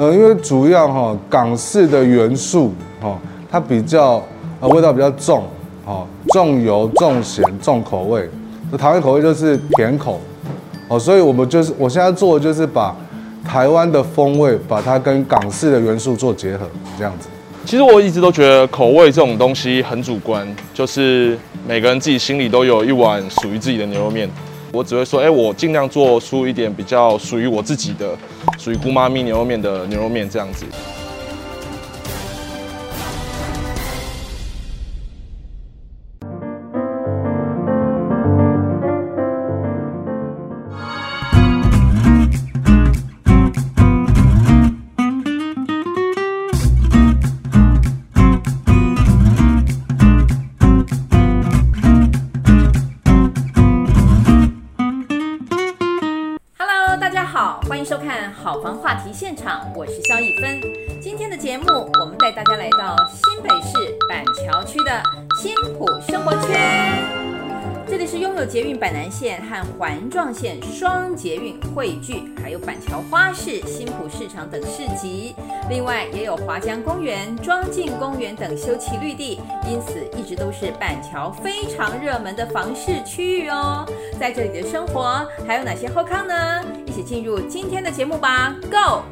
呃，因为主要哈港式的元素哈，它比较呃味道比较重，哈重油重咸重口味。那台湾口味就是甜口，哦，所以我们就是我现在做的就是把台湾的风味把它跟港式的元素做结合，这样子。其实我一直都觉得口味这种东西很主观，就是每个人自己心里都有一碗属于自己的牛肉面。我只会说，哎，我尽量做出一点比较属于我自己的，属于姑妈咪牛肉面的牛肉面这样子。有捷运板南线和环状线双捷运汇聚，还有板桥花市、新埔市场等市集。另外，也有华江公园、庄敬公园等休憩绿地，因此一直都是板桥非常热门的房市区域哦。在这里的生活还有哪些后康呢？一起进入今天的节目吧，Go！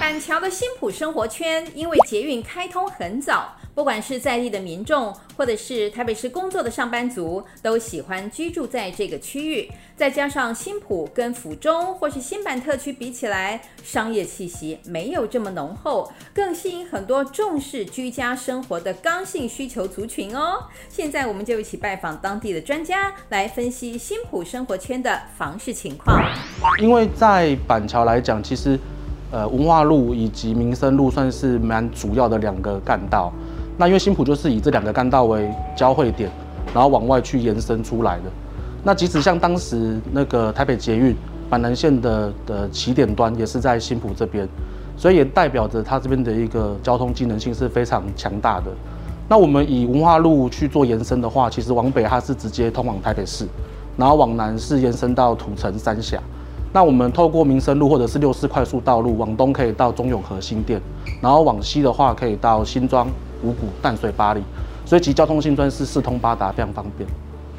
板桥的新埔生活圈，因为捷运开通很早，不管是在地的民众，或者是台北市工作的上班族，都喜欢居住在这个区域。再加上新埔跟府中或是新板特区比起来，商业气息没有这么浓厚，更吸引很多重视居家生活的刚性需求族群哦。现在我们就一起拜访当地的专家，来分析新埔生活圈的房市情况。因为在板桥来讲，其实。呃，文化路以及民生路算是蛮主要的两个干道。那因为新埔就是以这两个干道为交汇点，然后往外去延伸出来的。那即使像当时那个台北捷运板南线的的起点端也是在新埔这边，所以也代表着它这边的一个交通机能性是非常强大的。那我们以文化路去做延伸的话，其实往北它是直接通往台北市，然后往南是延伸到土城三峡。那我们透过民生路或者是六四快速道路往东可以到中永和新店，然后往西的话可以到新庄、五股、淡水、八里，所以其交通性算是四通八达，非常方便。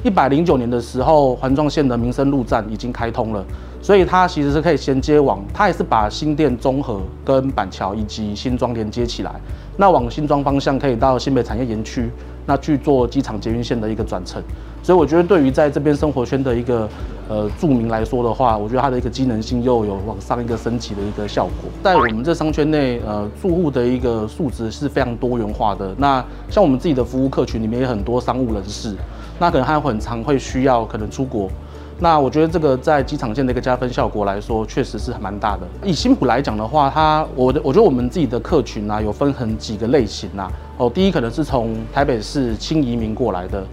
一百零九年的时候，环状线的民生路站已经开通了，所以它其实是可以衔接往，它也是把新店、综合跟板桥以及新庄连接起来。那往新庄方向可以到新北产业园区，那去做机场捷运线的一个转乘。所以我觉得，对于在这边生活圈的一个呃住民来说的话，我觉得它的一个机能性又有往上一个升级的一个效果。在我们这商圈内，呃，住户的一个素质是非常多元化的。那像我们自己的服务客群里面也很多商务人士，那可能还很常会需要可能出国。那我觉得这个在机场线的一个加分效果来说，确实是蛮大的。以新埔来讲的话，它我的我觉得我们自己的客群啊，有分很几个类型啊。哦，第一可能是从台北市轻移民过来的。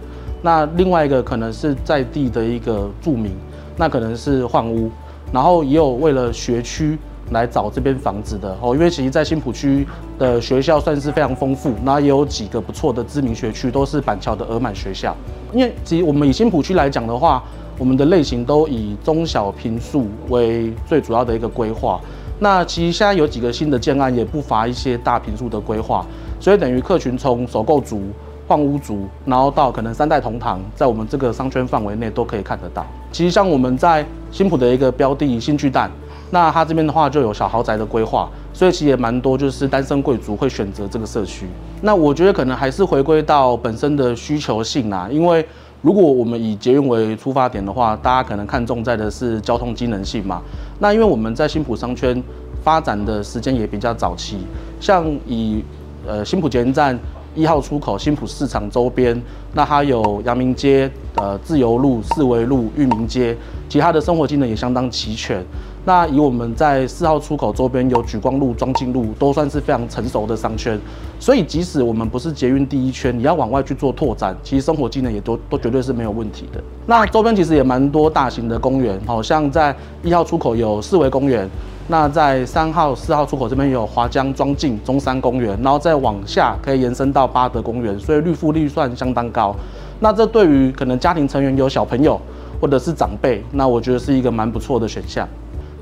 那另外一个可能是在地的一个住民，那可能是换屋，然后也有为了学区来找这边房子的哦，因为其实，在新埔区的学校算是非常丰富，那也有几个不错的知名学区，都是板桥的额满学校。因为其实我们以新埔区来讲的话，我们的类型都以中小平数为最主要的一个规划。那其实现在有几个新的建案，也不乏一些大平数的规划，所以等于客群从首购族。换屋族，然后到可能三代同堂，在我们这个商圈范围内都可以看得到。其实像我们在新埔的一个标的新巨蛋，那它这边的话就有小豪宅的规划，所以其实也蛮多就是单身贵族会选择这个社区。那我觉得可能还是回归到本身的需求性啦，因为如果我们以捷运为出发点的话，大家可能看重在的是交通机能性嘛。那因为我们在新浦商圈发展的时间也比较早期，像以呃新浦捷运站。一号出口新浦市场周边，那它有阳明街、呃自由路、四维路、裕民街，其他的生活机能也相当齐全。那以我们在四号出口周边有举光路、庄敬路，都算是非常成熟的商圈。所以即使我们不是捷运第一圈，你要往外去做拓展，其实生活机能也都都绝对是没有问题的。那周边其实也蛮多大型的公园，好像在一号出口有四维公园。那在三号、四号出口这边有华江庄敬中山公园，然后再往下可以延伸到八德公园，所以绿覆率算相当高。那这对于可能家庭成员有小朋友或者是长辈，那我觉得是一个蛮不错的选项。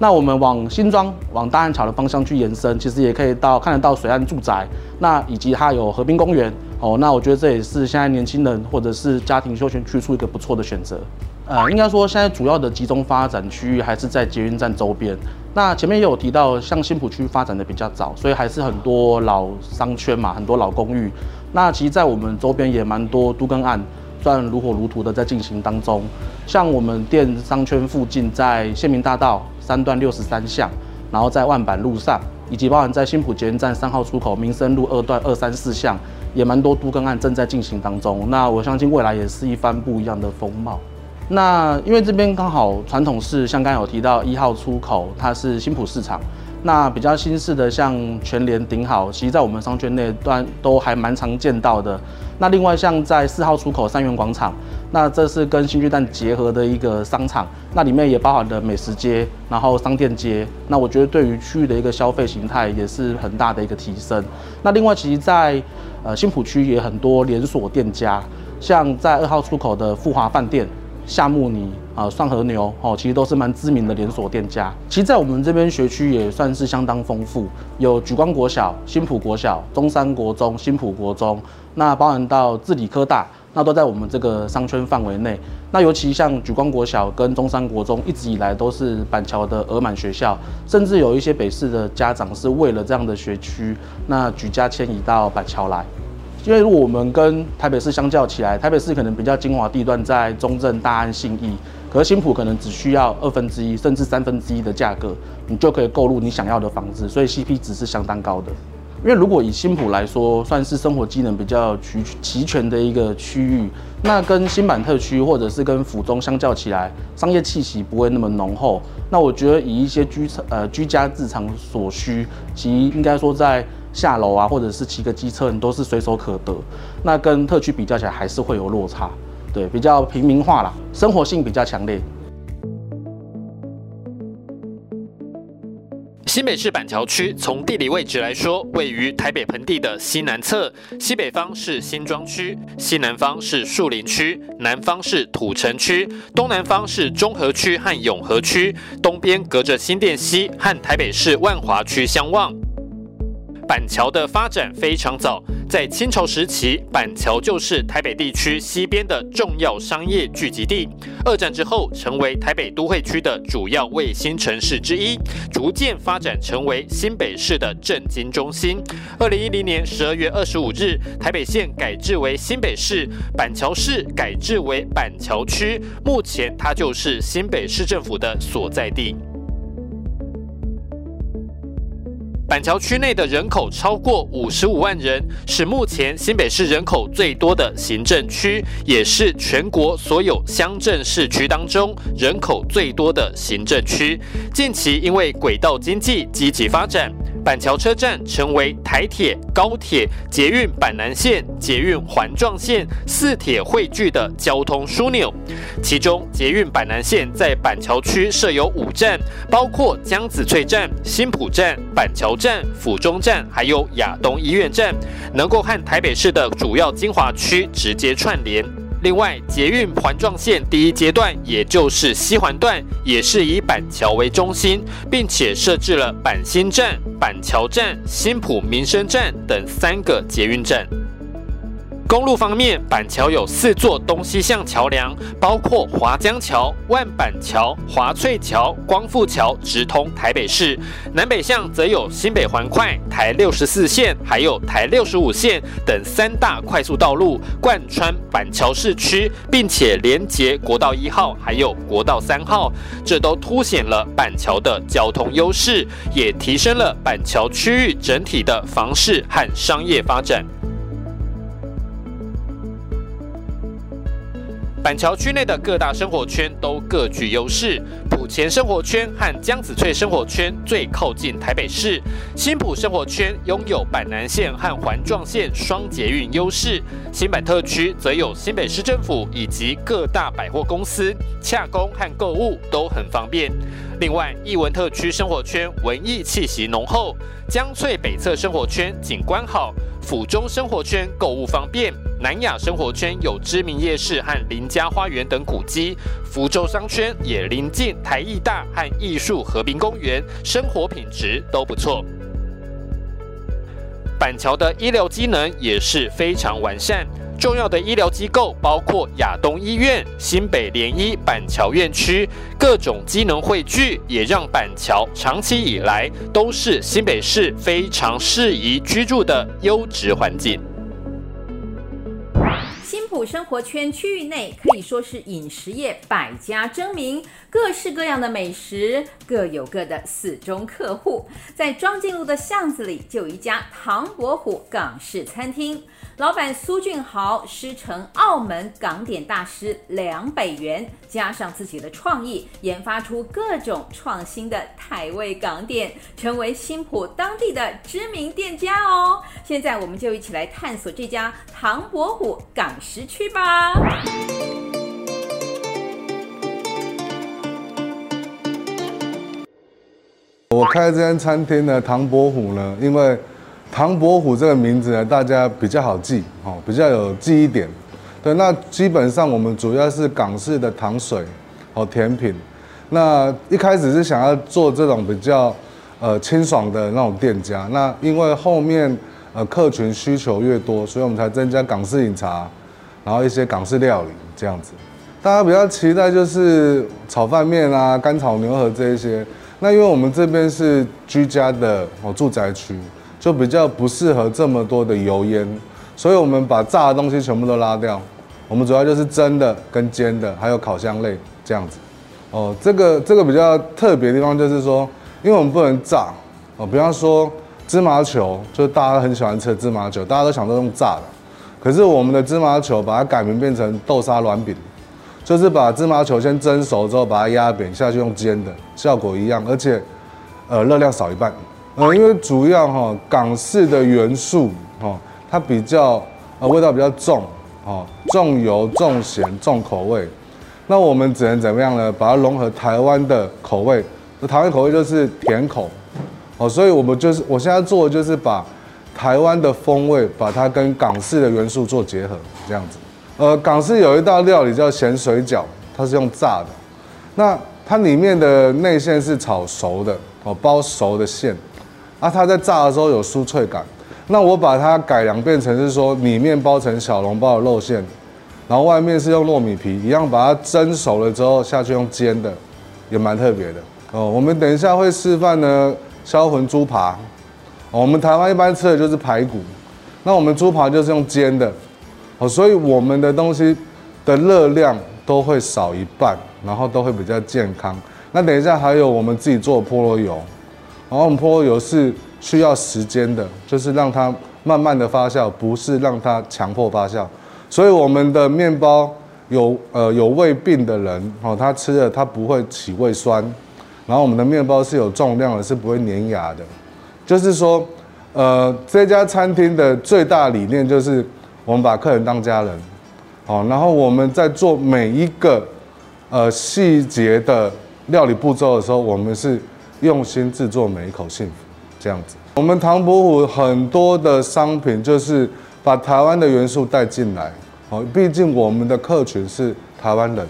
那我们往新庄、往大汉桥的方向去延伸，其实也可以到看得到水岸住宅，那以及它有河滨公园哦。那我觉得这也是现在年轻人或者是家庭休闲去处一个不错的选择。呃，应该说现在主要的集中发展区域还是在捷运站周边。那前面也有提到，像新埔区发展的比较早，所以还是很多老商圈嘛，很多老公寓。那其实，在我们周边也蛮多都更案，算如火如荼的在进行当中。像我们店商圈附近，在县民大道三段六十三巷，然后在万板路上，以及包含在新浦捷运站三号出口民生路二段二三四巷，也蛮多都更案正在进行当中。那我相信未来也是一番不一样的风貌。那因为这边刚好传统是像刚刚有提到一号出口，它是新浦市场。那比较新式的像全联、顶好，其实在我们商圈内端都还蛮常见到的。那另外像在四号出口三元广场，那这是跟新巨蛋结合的一个商场，那里面也包含了美食街，然后商店街。那我觉得对于区域的一个消费形态也是很大的一个提升。那另外其实在，呃新埔区也很多连锁店家，像在二号出口的富华饭店。夏慕尼啊，蒜和牛哦，其实都是蛮知名的连锁店家。其实，在我们这边学区也算是相当丰富，有莒光国小、新埔国小、中山国中、新埔国中，那包含到致理科大，那都在我们这个商圈范围内。那尤其像莒光国小跟中山国中，一直以来都是板桥的额满学校，甚至有一些北市的家长是为了这样的学区，那举家迁移到板桥来。因为如果我们跟台北市相较起来，台北市可能比较精华地段在中正、大安、信义，可是新埔可能只需要二分之一甚至三分之一的价格，你就可以购入你想要的房子，所以 CP 值是相当高的。因为如果以新埔来说，算是生活机能比较齐齐全的一个区域，那跟新板特区或者是跟府中相较起来，商业气息不会那么浓厚。那我觉得以一些居呃居家日常所需，其应该说在。下楼啊，或者是骑个机车，你都是随手可得。那跟特区比较起来，还是会有落差。对，比较平民化啦，生活性比较强烈。新北市板桥区从地理位置来说，位于台北盆地的西南侧，西北方是新庄区，西南方是树林区，南方是土城区，东南方是中和区和永和区，东边隔着新店溪和台北市万华区相望。板桥的发展非常早，在清朝时期，板桥就是台北地区西边的重要商业聚集地。二战之后，成为台北都会区的主要卫星城市之一，逐渐发展成为新北市的政经中心。二零一零年十二月二十五日，台北县改制为新北市，板桥市改制为板桥区，目前它就是新北市政府的所在地。板桥区内的人口超过五十五万人，是目前新北市人口最多的行政区，也是全国所有乡镇市区当中人口最多的行政区。近期因为轨道经济积极发展。板桥车站成为台铁、高铁、捷运板南线、捷运环状线四铁汇聚的交通枢纽。其中，捷运板南线在板桥区设有五站，包括江子翠站、新埔站、板桥站、府中站，还有亚东医院站，能够和台北市的主要精华区直接串联。另外，捷运环状线第一阶段，也就是西环段，也是以板桥为中心，并且设置了板新站、板桥站、新浦民生站等三个捷运站。公路方面，板桥有四座东西向桥梁，包括华江桥、万板桥、华翠桥、光复桥，直通台北市；南北向则有新北环快、台六十四线，还有台六十五线等三大快速道路贯穿板桥市区，并且连接国道一号还有国道三号，这都凸显了板桥的交通优势，也提升了板桥区域整体的房市和商业发展。板桥区内的各大生活圈都各具优势，埔前生活圈和江子翠生活圈最靠近台北市，新埔生活圈拥有板南线和环状线双捷运优势，新板特区则有新北市政府以及各大百货公司，洽公和购物都很方便。另外，艺文特区生活圈文艺气息浓厚，江翠北侧生活圈景观好，府中生活圈购物方便。南雅生活圈有知名夜市和林家花园等古迹，福州商圈也临近台艺大和艺术和平公园，生活品质都不错。板桥的医疗机能也是非常完善。重要的医疗机构包括亚东医院、新北联医板桥院区，各种机能汇聚，也让板桥长期以来都是新北市非常适宜居住的优质环境。新埔生活圈区域内可以说是饮食业百家争鸣，各式各样的美食各有各的死忠客户。在庄敬路的巷子里，就有一家唐伯虎港式餐厅。老板苏俊豪师承澳门港点大师梁北元，加上自己的创意，研发出各种创新的台味港点，成为新浦当地的知名店家哦。现在我们就一起来探索这家唐伯虎港食区吧。我开这间餐厅呢，唐伯虎呢，因为。唐伯虎这个名字呢，大家比较好记，哦，比较有记忆点。对，那基本上我们主要是港式的糖水，哦，甜品。那一开始是想要做这种比较呃清爽的那种店家。那因为后面呃客群需求越多，所以我们才增加港式饮茶，然后一些港式料理这样子。大家比较期待就是炒饭面啊、干炒牛河这一些。那因为我们这边是居家的哦住宅区。就比较不适合这么多的油烟，所以我们把炸的东西全部都拉掉，我们主要就是蒸的跟煎的，还有烤箱类这样子。哦，这个这个比较特别的地方就是说，因为我们不能炸哦，比方说芝麻球，就是大家很喜欢吃的芝麻球，大家都想都用炸的，可是我们的芝麻球把它改名变成豆沙软饼，就是把芝麻球先蒸熟之后把它压扁下去用煎的，效果一样，而且呃热量少一半。呃，因为主要哈港式的元素哈，它比较呃味道比较重哦，重油、重咸、重口味。那我们只能怎么样呢？把它融合台湾的口味，台湾口味就是甜口哦，所以我们就是我现在做的就是把台湾的风味，把它跟港式的元素做结合，这样子。呃，港式有一道料理叫咸水饺，它是用炸的，那它里面的内馅是炒熟的哦，包熟的馅。啊，它在炸的时候有酥脆感，那我把它改良变成是说里面包成小笼包的肉馅，然后外面是用糯米皮，一样把它蒸熟了之后下去用煎的，也蛮特别的哦。我们等一下会示范呢，销魂猪扒，我们台湾一般吃的就是排骨，那我们猪扒就是用煎的，哦，所以我们的东西的热量都会少一半，然后都会比较健康。那等一下还有我们自己做菠萝油。然后我们菠萝油是需要时间的，就是让它慢慢的发酵，不是让它强迫发酵。所以我们的面包有呃有胃病的人哦，他吃了他不会起胃酸。然后我们的面包是有重量的，是不会粘牙的。就是说，呃这家餐厅的最大理念就是我们把客人当家人，好，然后我们在做每一个呃细节的料理步骤的时候，我们是。用心制作每一口幸福，这样子。我们唐伯虎很多的商品就是把台湾的元素带进来，哦，毕竟我们的客群是台湾人，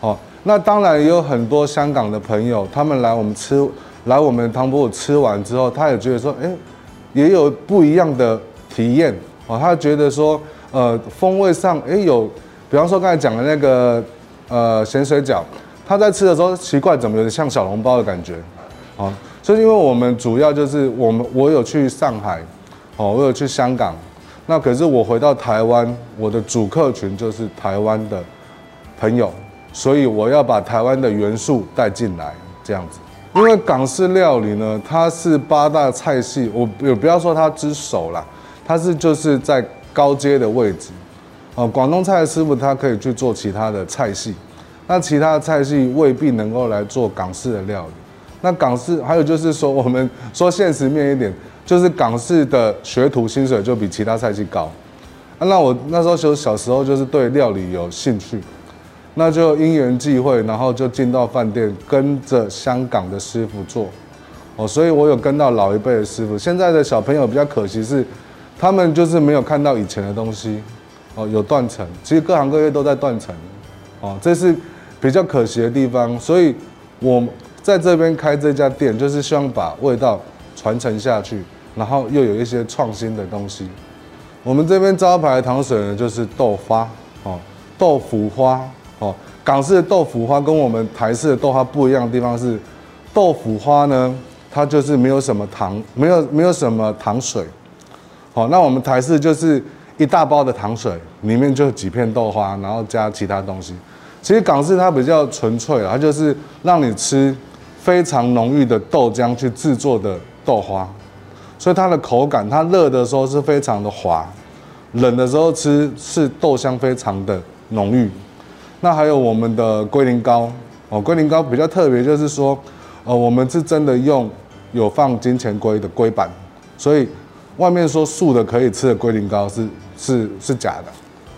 哦，那当然也有很多香港的朋友，他们来我们吃，来我们唐伯虎吃完之后，他也觉得说，哎，也有不一样的体验，他觉得说，呃，风味上，哎，有，比方说刚才讲的那个，呃，咸水饺，他在吃的时候奇怪，怎么有点像小笼包的感觉？哦，所以因为我们主要就是我们我有去上海，哦，我有去香港，那可是我回到台湾，我的主客群就是台湾的朋友，所以我要把台湾的元素带进来，这样子。因为港式料理呢，它是八大菜系，我也不要说它之首啦，它是就是在高阶的位置。哦，广东菜的师傅他可以去做其他的菜系，那其他的菜系未必能够来做港式的料理。那港式还有就是说，我们 说现实面一点，就是港式的学徒薪水就比其他菜系高。那我那时候就小时候就是对料理有兴趣，那就因缘际会，然后就进到饭店跟着香港的师傅做。哦，所以我有跟到老一辈的师傅。现在的小朋友比较可惜是，他们就是没有看到以前的东西，哦，有断层，其实各行各业都在断层，哦，这是比较可惜的地方。所以我在这边开这家店，就是希望把味道传承下去，然后又有一些创新的东西。我们这边招牌的糖水呢，就是豆花，哦，豆腐花，哦，港式的豆腐花跟我们台式的豆花不一样的地方是，豆腐花呢，它就是没有什么糖，没有没有什么糖水，好，那我们台式就是。一大包的糖水，里面就几片豆花，然后加其他东西。其实港式它比较纯粹，它就是让你吃非常浓郁的豆浆去制作的豆花，所以它的口感，它热的时候是非常的滑，冷的时候吃是豆香非常的浓郁。那还有我们的龟苓膏哦，龟苓膏比较特别，就是说，呃，我们是真的用有放金钱龟的龟板，所以外面说素的可以吃的龟苓膏是。是是假的，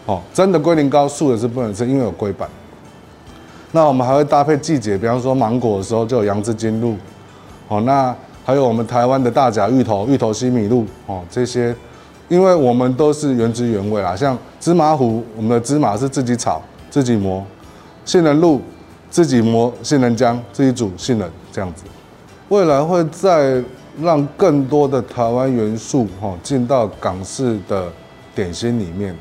哦，真的龟苓膏素的是不能吃，因为有龟板。那我们还会搭配季节，比方说芒果的时候就有杨枝金露，哦，那还有我们台湾的大甲芋头、芋头西米露，哦，这些，因为我们都是原汁原味啦。像芝麻糊，我们的芝麻是自己炒、自己磨；杏仁露自己磨杏仁浆，自己煮杏仁这样子。未来会在让更多的台湾元素，哈，进到港式的。点心里面，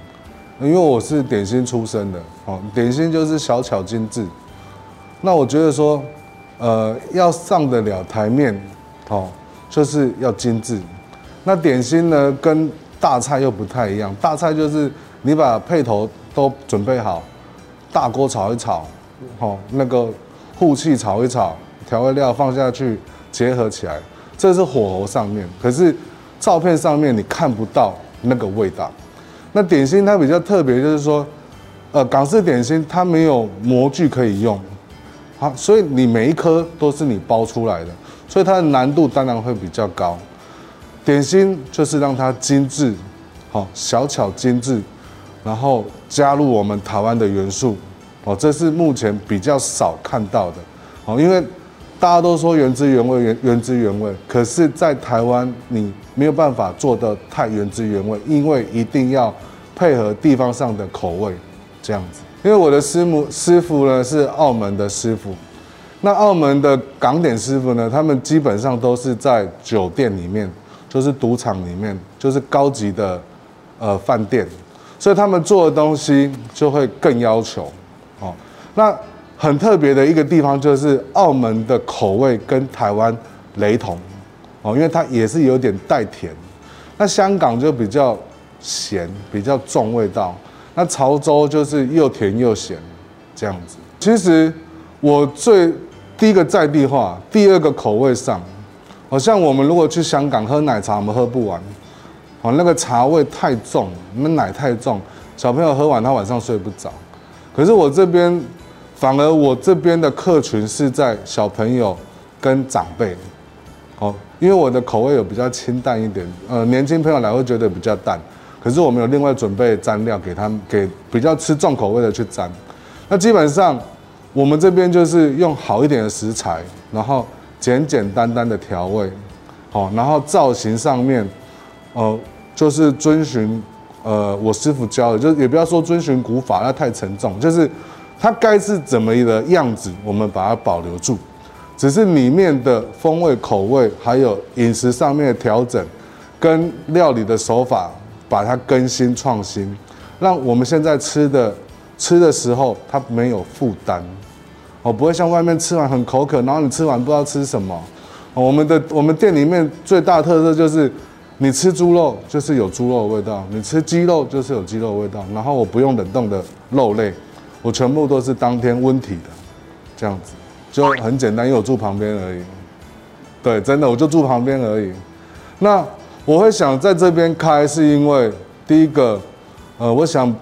因为我是点心出身的，哦，点心就是小巧精致。那我觉得说，呃，要上得了台面，哦，就是要精致。那点心呢，跟大菜又不太一样。大菜就是你把配头都准备好，大锅炒一炒，哦，那个护气炒一炒，调味料放下去结合起来，这是火候上面。可是照片上面你看不到那个味道。那点心它比较特别，就是说，呃，港式点心它没有模具可以用，好，所以你每一颗都是你包出来的，所以它的难度当然会比较高。点心就是让它精致，好，小巧精致，然后加入我们台湾的元素，哦，这是目前比较少看到的，哦，因为。大家都说原汁原味，原原汁原味。可是，在台湾你没有办法做得太原汁原味，因为一定要配合地方上的口味，这样子。因为我的师母师傅呢是澳门的师傅，那澳门的港点师傅呢，他们基本上都是在酒店里面，就是赌场里面，就是高级的呃饭店，所以他们做的东西就会更要求哦。那很特别的一个地方就是澳门的口味跟台湾雷同哦，因为它也是有点带甜。那香港就比较咸，比较重味道。那潮州就是又甜又咸这样子。其实我最第一个在地化，第二个口味上，好像我们如果去香港喝奶茶，我们喝不完哦，那个茶味太重，那奶太重，小朋友喝完他晚上睡不着。可是我这边。反而我这边的客群是在小朋友跟长辈，哦，因为我的口味有比较清淡一点，呃，年轻朋友来会觉得比较淡，可是我们有另外准备蘸料给他们，给比较吃重口味的去蘸。那基本上我们这边就是用好一点的食材，然后简简单单的调味，好，然后造型上面，呃，就是遵循呃我师傅教的，就也不要说遵循古法，那太沉重，就是。它该是怎么的样子，我们把它保留住，只是里面的风味、口味，还有饮食上面的调整，跟料理的手法，把它更新创新，让我们现在吃的吃的时候，它没有负担，哦，不会像外面吃完很口渴，然后你吃完不知道吃什么。我们的我们店里面最大特色就是，你吃猪肉就是有猪肉的味道，你吃鸡肉就是有鸡肉的味道，然后我不用冷冻的肉类。我全部都是当天温体的，这样子就很简单，因为我住旁边而已。对，真的我就住旁边而已。那我会想在这边开，是因为第一个，呃，我想，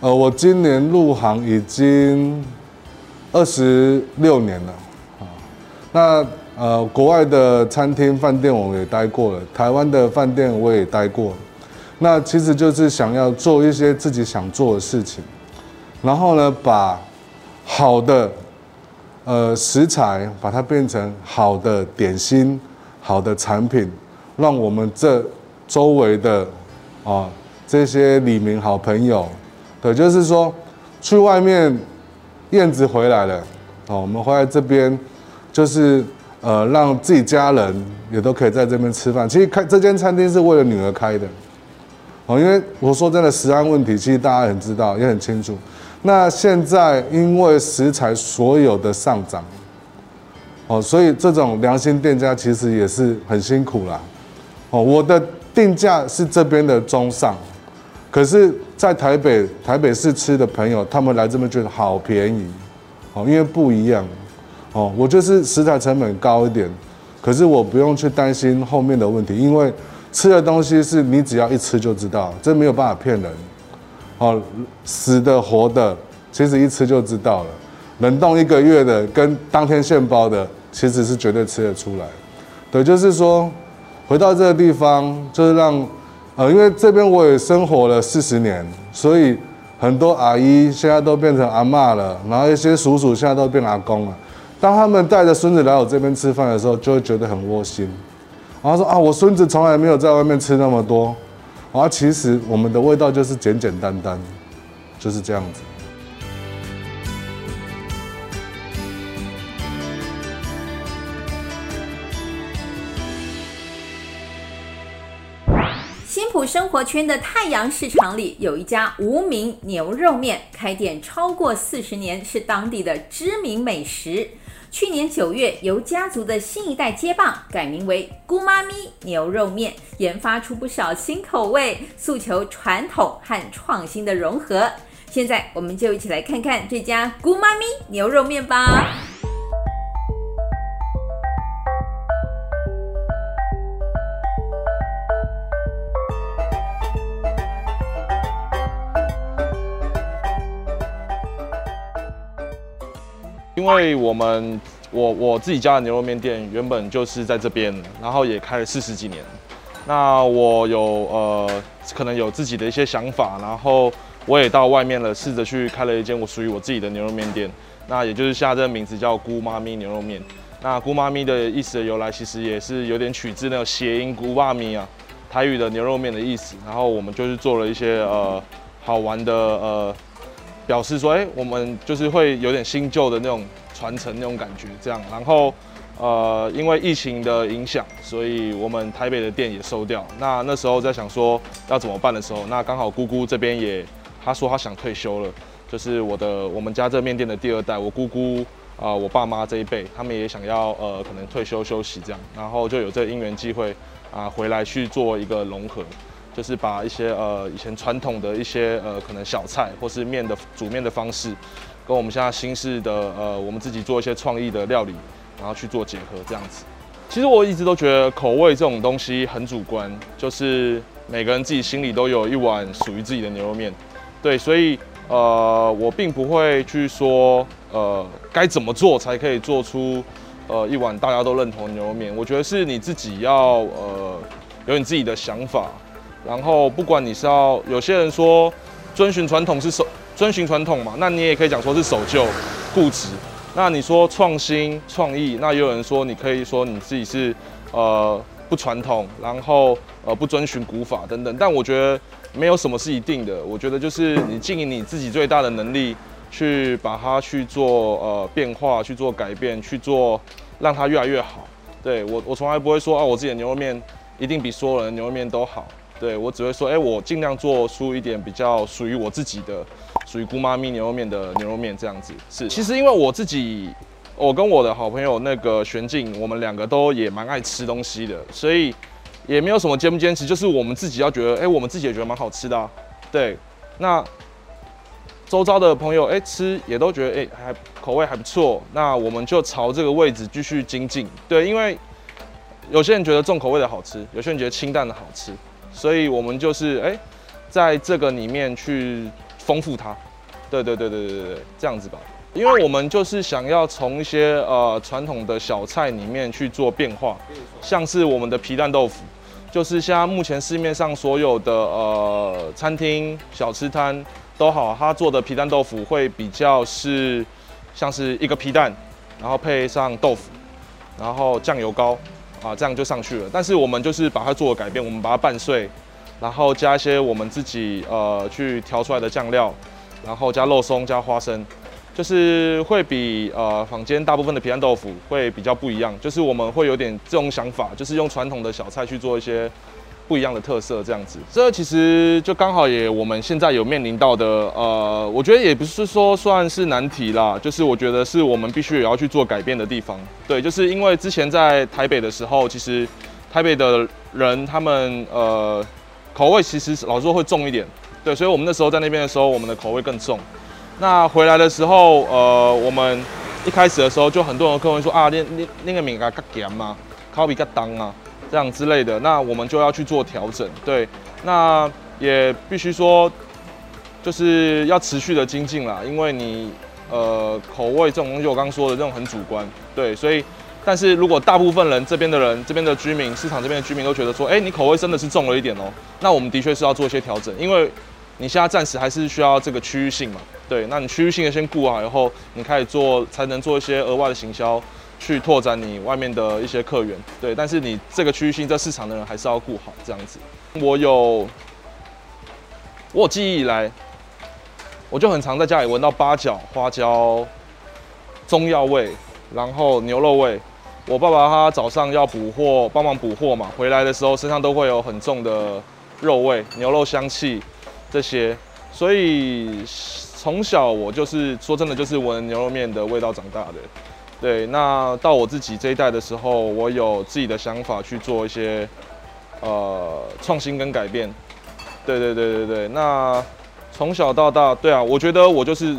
呃，我今年入行已经二十六年了啊。那呃，国外的餐厅饭店我也待过了，台湾的饭店我也待过了。那其实就是想要做一些自己想做的事情。然后呢，把好的呃食材，把它变成好的点心、好的产品，让我们这周围的啊这些里民好朋友对，就是说去外面燕子回来了，哦，我们回来这边就是呃让自己家人也都可以在这边吃饭。其实开这间餐厅是为了女儿开的，哦，因为我说真的，食安问题其实大家很知道，也很清楚。那现在因为食材所有的上涨，哦，所以这种良心店家其实也是很辛苦啦。哦，我的定价是这边的中上，可是，在台北台北市吃的朋友，他们来这边觉得好便宜，哦，因为不一样，哦，我就是食材成本高一点，可是我不用去担心后面的问题，因为吃的东西是你只要一吃就知道，这没有办法骗人。哦，死的活的，其实一吃就知道了。冷冻一个月的跟当天现包的，其实是绝对吃得出来。对，就是说，回到这个地方，就是让，呃，因为这边我也生活了四十年，所以很多阿姨现在都变成阿嬷了，然后一些叔叔现在都变阿公了。当他们带着孙子来我这边吃饭的时候，就会觉得很窝心。然后说啊，我孙子从来没有在外面吃那么多。啊，其实我们的味道就是简简单单，就是这样子。生活圈的太阳市场里有一家无名牛肉面，开店超过四十年，是当地的知名美食。去年九月，由家族的新一代接棒，改名为“姑妈咪牛肉面”，研发出不少新口味，诉求传统和创新的融合。现在，我们就一起来看看这家“姑妈咪牛肉面”吧。因为我们我我自己家的牛肉面店原本就是在这边，然后也开了四十几年。那我有呃可能有自己的一些想法，然后我也到外面了，试着去开了一间我属于我自己的牛肉面店。那也就是下这个名字叫姑妈咪牛肉面。那姑妈咪的意思的由来，其实也是有点取自那个谐音姑妈咪啊，台语的牛肉面的意思。然后我们就是做了一些呃好玩的呃。表示说，哎、我们就是会有点新旧的那种传承那种感觉，这样。然后，呃，因为疫情的影响，所以我们台北的店也收掉。那那时候在想说要怎么办的时候，那刚好姑姑这边也，她说她想退休了，就是我的我们家这面店的第二代，我姑姑啊、我爸妈这一辈，他们也想要呃可能退休休息这样，然后就有这个因缘机会啊、回来去做一个融合。就是把一些呃以前传统的一些呃可能小菜或是面的煮面的方式，跟我们现在新式的呃我们自己做一些创意的料理，然后去做结合这样子。其实我一直都觉得口味这种东西很主观，就是每个人自己心里都有一碗属于自己的牛肉面。对，所以呃我并不会去说呃该怎么做才可以做出呃一碗大家都认同的牛肉面。我觉得是你自己要呃有你自己的想法。然后，不管你是要有些人说遵循传统是守遵循传统嘛，那你也可以讲说是守旧固执。那你说创新创意，那也有人说你可以说你自己是呃不传统，然后呃不遵循古法等等。但我觉得没有什么是一定的，我觉得就是你尽你自己最大的能力去把它去做呃变化，去做改变，去做让它越来越好。对，我我从来不会说啊，我自己的牛肉面一定比所有人的牛肉面都好。对，我只会说，哎，我尽量做出一点比较属于我自己的，属于姑妈咪牛肉面的牛肉面这样子。是，其实因为我自己，我跟我的好朋友那个玄静，我们两个都也蛮爱吃东西的，所以也没有什么坚不坚持，就是我们自己要觉得，哎，我们自己也觉得蛮好吃的啊。对，那周遭的朋友，哎，吃也都觉得，哎，还口味还不错，那我们就朝这个位置继续精进。对，因为有些人觉得重口味的好吃，有些人觉得清淡的好吃。所以，我们就是哎，在这个里面去丰富它，对对对对对对，这样子吧。因为我们就是想要从一些呃传统的小菜里面去做变化，像是我们的皮蛋豆腐，就是现在目前市面上所有的呃餐厅小吃摊都好，他做的皮蛋豆腐会比较是像是一个皮蛋，然后配上豆腐，然后酱油膏。啊，这样就上去了。但是我们就是把它做了改变，我们把它拌碎，然后加一些我们自己呃去调出来的酱料，然后加肉松、加花生，就是会比呃坊间大部分的皮蛋豆腐会比较不一样。就是我们会有点这种想法，就是用传统的小菜去做一些不一样的特色，这样子。这其实就刚好也我们现在有面临到的呃，我觉得也不是说算是难题啦，就是我觉得是我们必须也要去做改变的地方。对，就是因为之前在台北的时候，其实台北的人他们呃。口味其实老实说会重一点，对，所以我们那时候在那边的时候，我们的口味更重。那回来的时候，呃，我们一开始的时候就很多人客人说啊，那那那个米咖较咸嘛，烤比较当啊，这样之类的。那我们就要去做调整，对，那也必须说，就是要持续的精进啦，因为你呃口味这种东西，我刚刚说的这种很主观，对，所以。但是如果大部分人这边的人，这边的居民，市场这边的居民都觉得说，哎，你口味真的是重了一点哦，那我们的确是要做一些调整，因为你现在暂时还是需要这个区域性嘛，对，那你区域性的先顾好以后，你开始做，才能做一些额外的行销，去拓展你外面的一些客源，对，但是你这个区域性在市场的人还是要顾好这样子。我有，我有记忆以来，我就很常在家里闻到八角、花椒、中药味，然后牛肉味。我爸爸他早上要补货，帮忙补货嘛，回来的时候身上都会有很重的肉味、牛肉香气这些，所以从小我就是说真的就是闻牛肉面的味道长大的。对，那到我自己这一代的时候，我有自己的想法去做一些呃创新跟改变。对对对对对，那从小到大，对啊，我觉得我就是。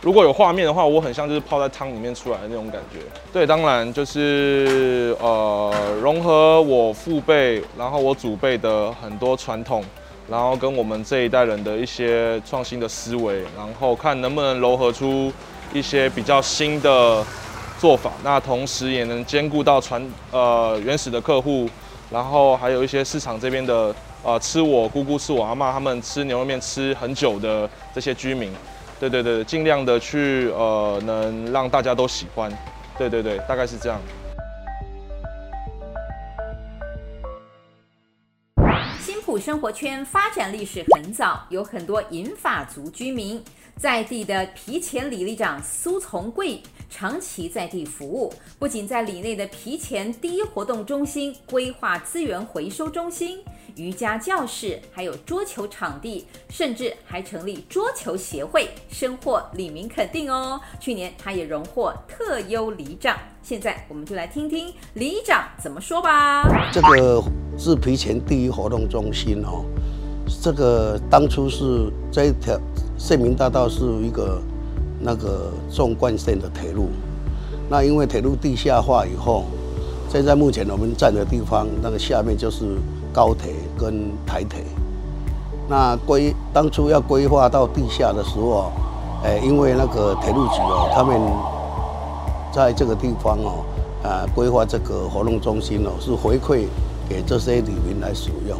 如果有画面的话，我很像就是泡在汤里面出来的那种感觉。对，当然就是呃融合我父辈，然后我祖辈的很多传统，然后跟我们这一代人的一些创新的思维，然后看能不能糅合出一些比较新的做法。那同时也能兼顾到传呃原始的客户，然后还有一些市场这边的呃吃我姑姑吃我阿妈他们吃牛肉面吃很久的这些居民。对对对，尽量的去呃，能让大家都喜欢。对对对，大概是这样。生活圈发展历史很早，有很多银发族居民。在地的皮前里里长苏从贵长期在地服务，不仅在里内的皮前第一活动中心规划资源回收中心、瑜伽教室，还有桌球场地，甚至还成立桌球协会，深获里民肯定哦。去年他也荣获特优里长。现在我们就来听听里长怎么说吧。这个是皮前第一活动中心哦，这个当初是这一条。县民大道是一个那个纵贯线的铁路，那因为铁路地下化以后，现在目前我们站的地方，那个下面就是高铁跟台铁。那规当初要规划到地下的时候，哎，因为那个铁路局哦，他们在这个地方哦，啊，规划这个活动中心哦，是回馈给这些里民来使用。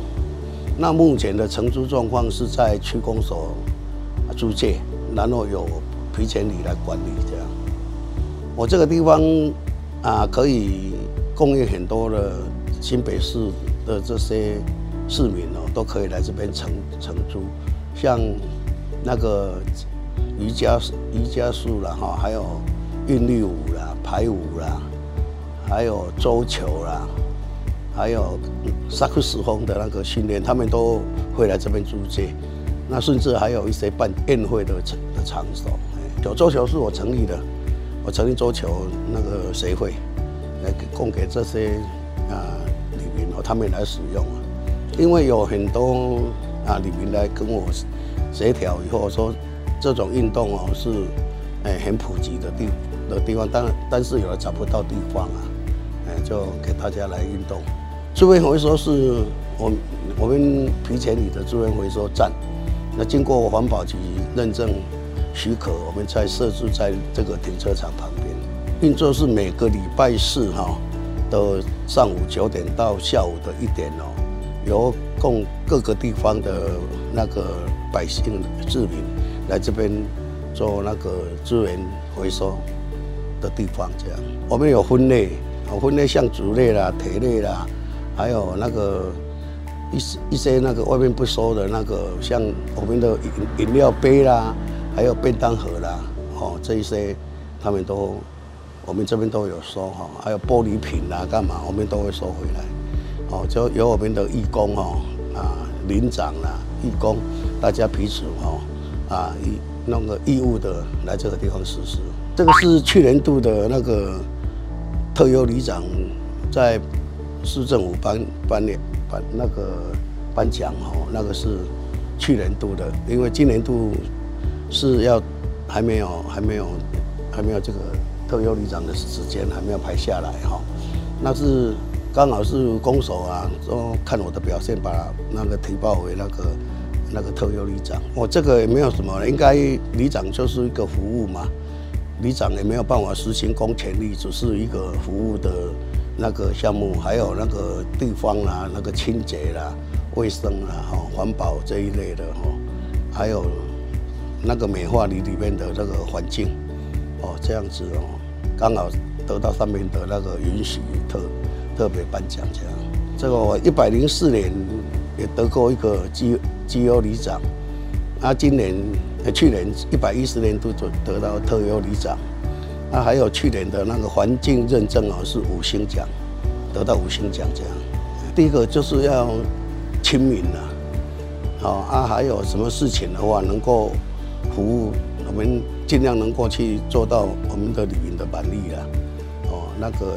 那目前的承租状况是在区公所。租借，然后有埤前里来管理这样。我这个地方啊，可以供应很多的新北市的这些市民哦，都可以来这边承承租。像那个瑜伽瑜伽术啦，哈，还有韵律舞啦、排舞啦，还有桌球啦，还有萨克斯风的那个训练，他们都会来这边租借。那甚至还有一些办宴会的场的场所，有桌球是我成立的，我成立桌球那个协会，来供给这些啊里民和他们来使用啊。因为有很多啊里民来跟我协调以后说，这种运动哦是哎很普及的地的地方，但但是有的找不到地方啊，哎就给大家来运动。资源回收是我我们皮前里的资源回收站。那经过环保局认证许可，我们才设置在这个停车场旁边。运作是每个礼拜四哈的上午九点到下午的一点哦，由供各个地方的那个百姓市民来这边做那个资源回收的地方。这样，我们有分类，分类像竹类啦、铁类啦，还有那个一些一些那个外面不收的那个，像我们的饮饮料杯啦，还有便当盒啦，哦，这一些他们都我们这边都有收哈，还有玻璃瓶啦，干嘛我们都会收回来，哦，就由我们的义工哦，啊，领长啦，义工，大家彼此哦，啊，义弄个义务的来这个地方实施。这个是去年度的那个特优里长在市政府颁颁奖。那个颁奖哦，那个是去年度的，因为今年度是要还没有还没有还没有这个特优旅长的时间还没有排下来哈，那是刚好是公守啊，说看我的表现，把那个提报为那个那个特优旅长。我这个也没有什么，应该旅长就是一个服务嘛，旅长也没有办法实行公权力，只是一个服务的。那个项目还有那个地方啦，那个清洁啦、卫生啦、哈环保这一类的哈，还有那个美化里里面的那个环境哦，这样子哦，刚好得到上面的那个允许特特别颁奖这样。这个我一百零四年也得过一个绩绩优里长，啊，今年呃去年一百一十年度就得到特优里长。啊、还有去年的那个环境认证哦，是五星奖，得到五星奖这样。第一个就是要亲民了，好啊，还有什么事情的话，能够服务我们，尽量能够去做到我们的里民的满意了。哦，那个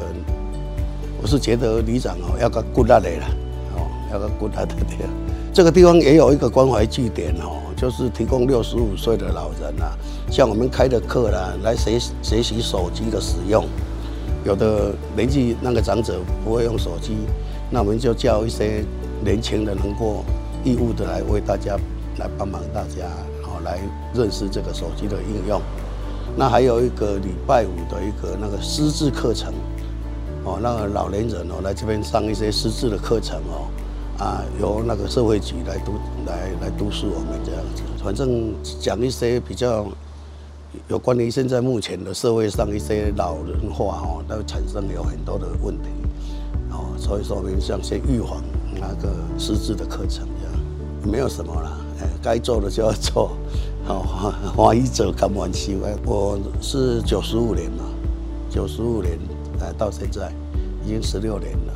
我是觉得里长哦要个 good 的啦，哦要个 good 的点。这个地方也有一个关怀据点哦。就是提供六十五岁的老人啊，像我们开的课啦，来学学习手机的使用。有的年纪那个长者不会用手机，那我们就叫一些年轻的能够义务的来为大家来帮忙大家，来认识这个手机的应用。那还有一个礼拜五的一个那个识字课程，哦，那个老年人哦来这边上一些识字的课程哦。啊，由那个社会局来督来来督促我们这样子，反正讲一些比较有关于现在目前的社会上一些老人化哦，都产生有很多的问题哦，所以说我们像些预防那个识字的课程这样，没有什么啦，该做的就要做，好，花一者甘愿受。我是九十五年嘛，九十五年哎到现在已经十六年了。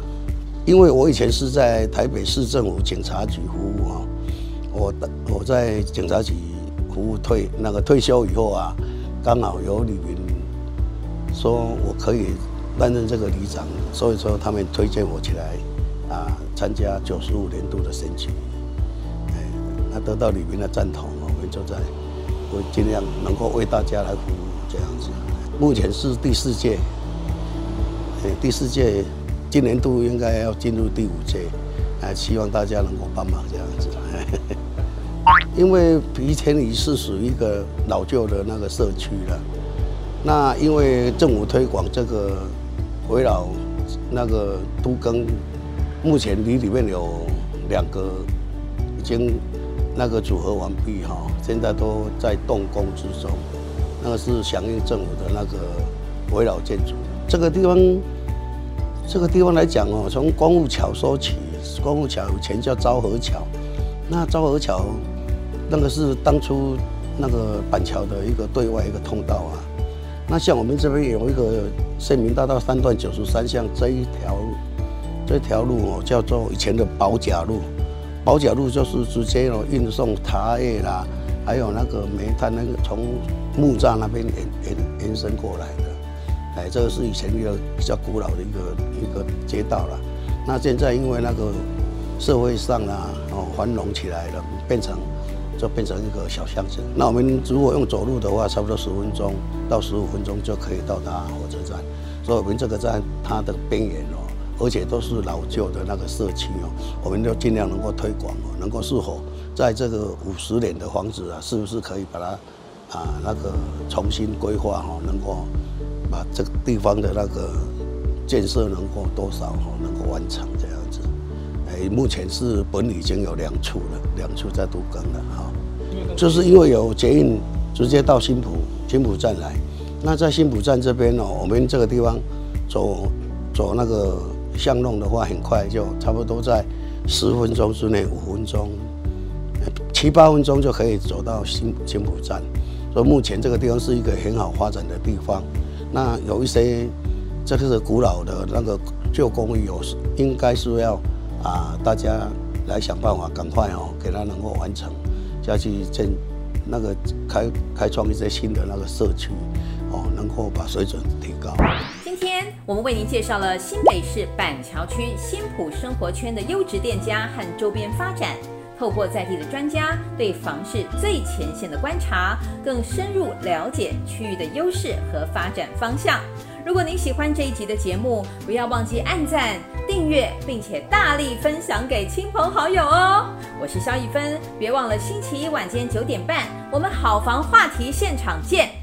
因为我以前是在台北市政府警察局服务啊，我我在警察局服务退那个退休以后啊，刚好有里民说我可以担任这个里长，所以说他们推荐我起来啊参加九十五年度的选举，那得到里面的赞同，我们就在我尽量能够为大家来服务这样子。目前是第四届，第四届。今年度应该要进入第五届，啊，希望大家能够帮忙这样子。因为皮田里是属于一个老旧的那个社区了，那因为政府推广这个围绕那个都更，目前里里面有两个已经那个组合完毕哈，现在都在动工之中，那个是响应政府的那个围绕建筑，这个地方。这个地方来讲哦，从光复桥说起，光复桥以前叫昭和桥，那昭和桥那个是当初那个板桥的一个对外一个通道啊。那像我们这边有一个县民大道三段九十三巷这一条这条路哦，叫做以前的保甲路，宝甲路就是直接哦运送茶叶啦，还有那个煤炭那个从木栅那边延延延伸过来的。哎，这个是以前一个比较古老的一个一个街道了。那现在因为那个社会上啊，哦繁荣起来了，变成就变成一个小乡镇。那我们如果用走路的话，差不多十分钟到十五分钟就可以到达火车站。所以我们这个站它的边缘哦，而且都是老旧的那个社区哦，我们就尽量能够推广哦，能够是否在这个五十年的房子啊，是不是可以把它啊那个重新规划哦，能够。把这个地方的那个建设能够多少哈，能够完成这样子。哎，目前是本已经有两处了，两处在都更了哈。就是因为有捷运直接到新埔新埔站来，那在新埔站这边哦，我们这个地方走走那个巷弄的话，很快就差不多在十分钟之内，五分钟、七八分钟就可以走到新新埔站。所以目前这个地方是一个很好发展的地方。那有一些这个是古老的那个旧公寓，有应该是要啊，大家来想办法，赶快哦，给它能够完成，下去建那个开开创一些新的那个社区哦，能够把水准提高。我们为您介绍了新北市板桥区新埔生活圈的优质店家和周边发展。透过在地的专家对房市最前线的观察，更深入了解区域的优势和发展方向。如果您喜欢这一集的节目，不要忘记按赞、订阅，并且大力分享给亲朋好友哦。我是萧一芬，别忘了星期一晚间九点半，我们好房话题现场见。